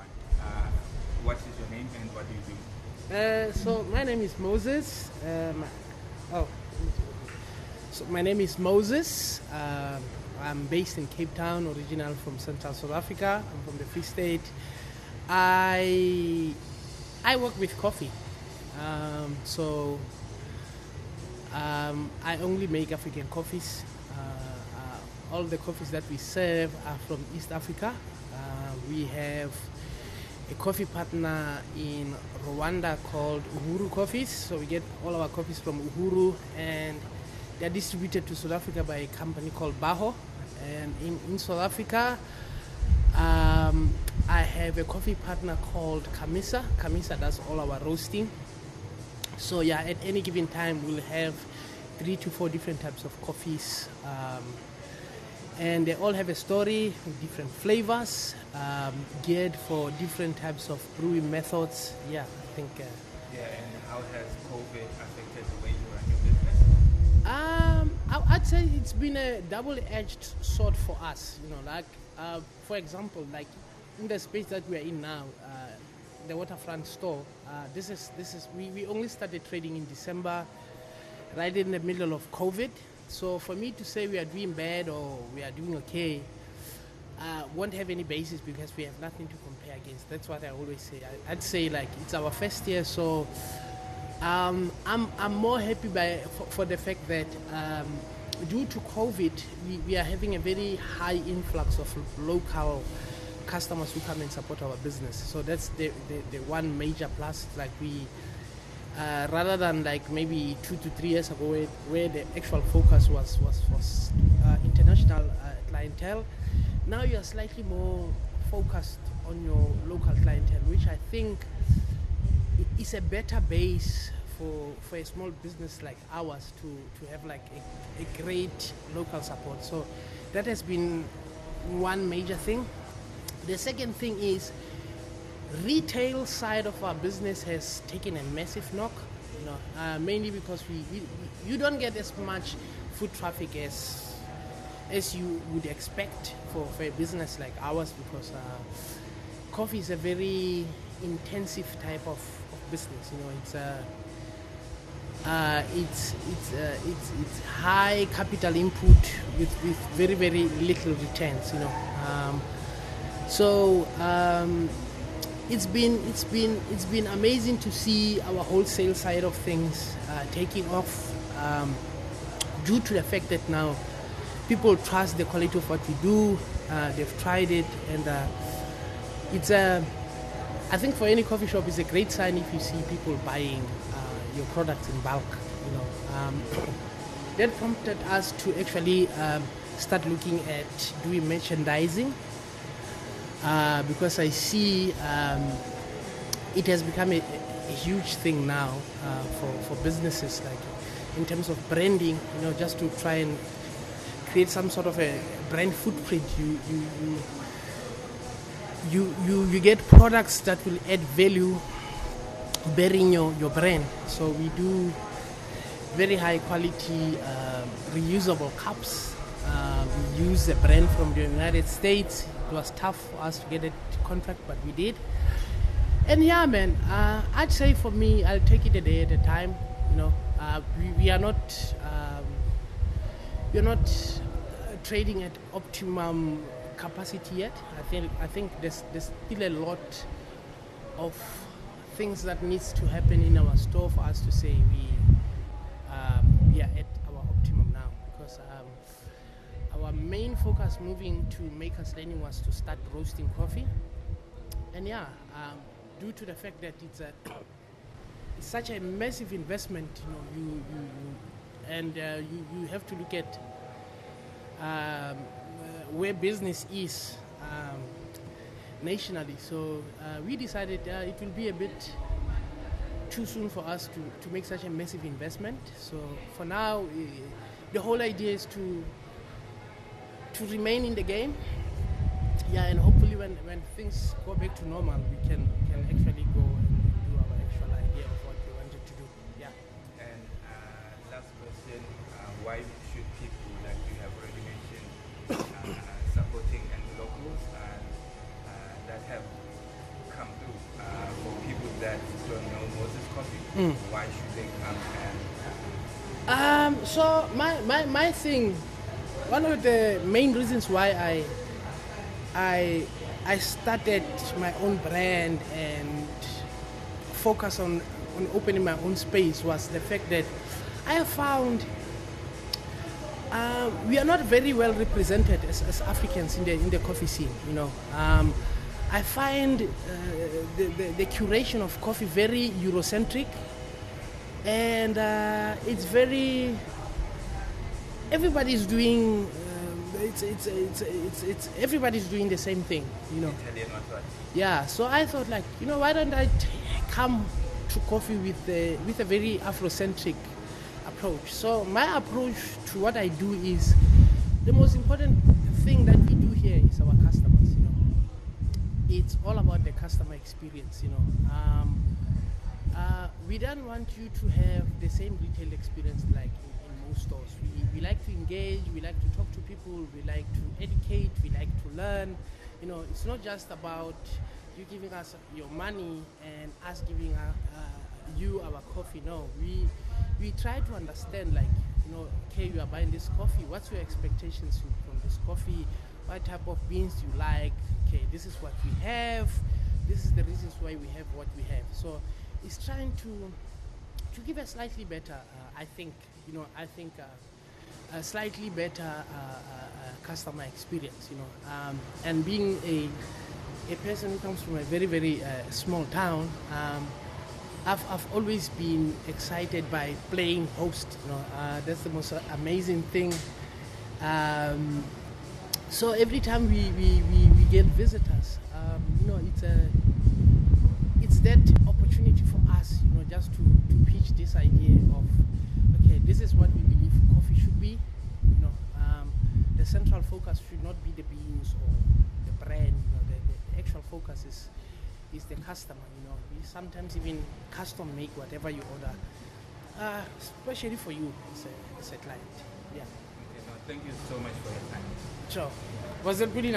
everyone. Uh, what is your name and what do you do? Uh, so my name is Moses. Um, oh, so my name is Moses. Um I'm based in Cape Town, original from Central South Africa. I'm from the Free State. I I work with coffee. Um, so um, I only make African coffees. Uh, uh, all the coffees that we serve are from East Africa. Uh, we have a coffee partner in Rwanda called Uhuru Coffees. So we get all our coffees from Uhuru and they're distributed to South Africa by a company called Baho. And in, in South Africa, um, I have a coffee partner called Kamisa. Kamisa does all our roasting. So yeah, at any given time we'll have three to four different types of coffees, um, and they all have a story with different flavors, um, geared for different types of brewing methods. Yeah, I think. Uh, Yeah, and how has COVID affected the way you run your business? Um, I- I'd say it's been a double-edged sword for us. You know, like uh, for example, like in the space that we are in now, uh, the waterfront store. Uh, this is this is we, we only started trading in December, right in the middle of COVID. So for me to say we are doing bad or we are doing okay, uh, won't have any basis because we have nothing to compare against. That's what I always say. I, I'd say like it's our first year, so um, I'm, I'm more happy by, for, for the fact that um, due to COVID, we, we are having a very high influx of local customers who come and support our business. So that's the, the, the one major plus. Like we, uh, rather than like maybe two to three years ago, where, where the actual focus was was, was uh, international uh, clientele, now you are slightly more focused on your local clientele, which I think is a better base for, for a small business like ours to, to have like a, a great local support. So that has been one major thing. The second thing is retail side of our business has taken a massive knock. You know, uh, mainly because we, we you don't get as much foot traffic as as you would expect for, for a business like ours because uh, coffee is a very intensive type of, of business. You know, it's a uh, it's it's, uh, it's it's high capital input with, with very very little returns. You know, um, so um, it's been it's been it's been amazing to see our wholesale side of things uh, taking off um, due to the fact that now people trust the quality of what we do. Uh, they've tried it, and uh, it's a. I think for any coffee shop, it's a great sign if you see people buying uh, your products in bulk. You know, um, that prompted us to actually um, start looking at doing merchandising uh, because I see um, it has become a, a huge thing now uh, for, for businesses, like in terms of branding, you know, just to try and create some sort of a brand footprint. You, you, you, you, you, you get products that will add value bearing your, your brand. So we do very high quality uh, reusable cups. Uh, we use a brand from the United States. It was tough for us to get a contract, but we did. And yeah, man, uh, I'd say for me, I'll take it a day at a time. You know, uh, we, we are not um, we're not uh, trading at optimum capacity yet. I think I think there's there's still a lot of things that needs to happen in our store for us to say we um, we are at our optimum now because um, main focus moving to Makers Landing was to start roasting coffee, and yeah, um, due to the fact that it's a such a massive investment, you know, you you, you and uh, you you have to look at um, uh, where business is um, nationally. So uh, we decided uh, it will be a bit too soon for us to, to make such a massive investment. So for now, eh, the whole idea is to to remain in the game. Yeah, and hopefully when, when things go back to normal, we can, can actually go and do our actual idea of what we wanted to do. Yeah. And uh, last question, uh, why should people, like you have already mentioned, uh, supporting and locals and that have come through uh, for people that don't know Moses Coffee? Mm. Why should they come and... Um, so my, my, my thing one of the main reasons why I I I started my own brand and focus on, on opening my own space was the fact that I found uh, we are not very well represented as, as Africans in the in the coffee scene. You know, um, I find uh, the, the, the curation of coffee very Eurocentric, and uh, it's very everybody's doing. Um, it's, it's, it's, it's, it's everybody's doing the same thing. You know. Yeah, so I thought like, you know, why don't I t- come to coffee with a, with a very Afrocentric approach. So my approach to what I do is the most important thing that we do here is our customers. You know, it's all about the customer experience. You know, um, uh, we don't want you to have the same retail experience like in, stores. We, we like to engage, we like to talk to people, we like to educate, we like to learn. You know, it's not just about you giving us your money and us giving uh, uh, you our coffee. No, we we try to understand like you know, okay, you are buying this coffee. What's your expectations from this coffee? What type of beans you like? Okay, this is what we have. This is the reasons why we have what we have. So it's trying to to give a slightly better, uh, I think, you know, I think uh, a slightly better uh, customer experience, you know, um, and being a a person who comes from a very very small town. Um, I've, I've always been excited by playing host. You know, uh, that's the most amazing thing. Um, so every time we, we, we, we get visitors, um, you know, it's a it's that opportunity for us, you know, just to, this idea of okay, this is what we believe coffee should be. You know, um, the central focus should not be the beans or the brand. You know, the, the, the actual focus is is the customer. You know, we sometimes even custom make whatever you order, uh, especially for you as a, as a client. Yeah, Okay, no, thank you so much for your time. sure. Was it really nice?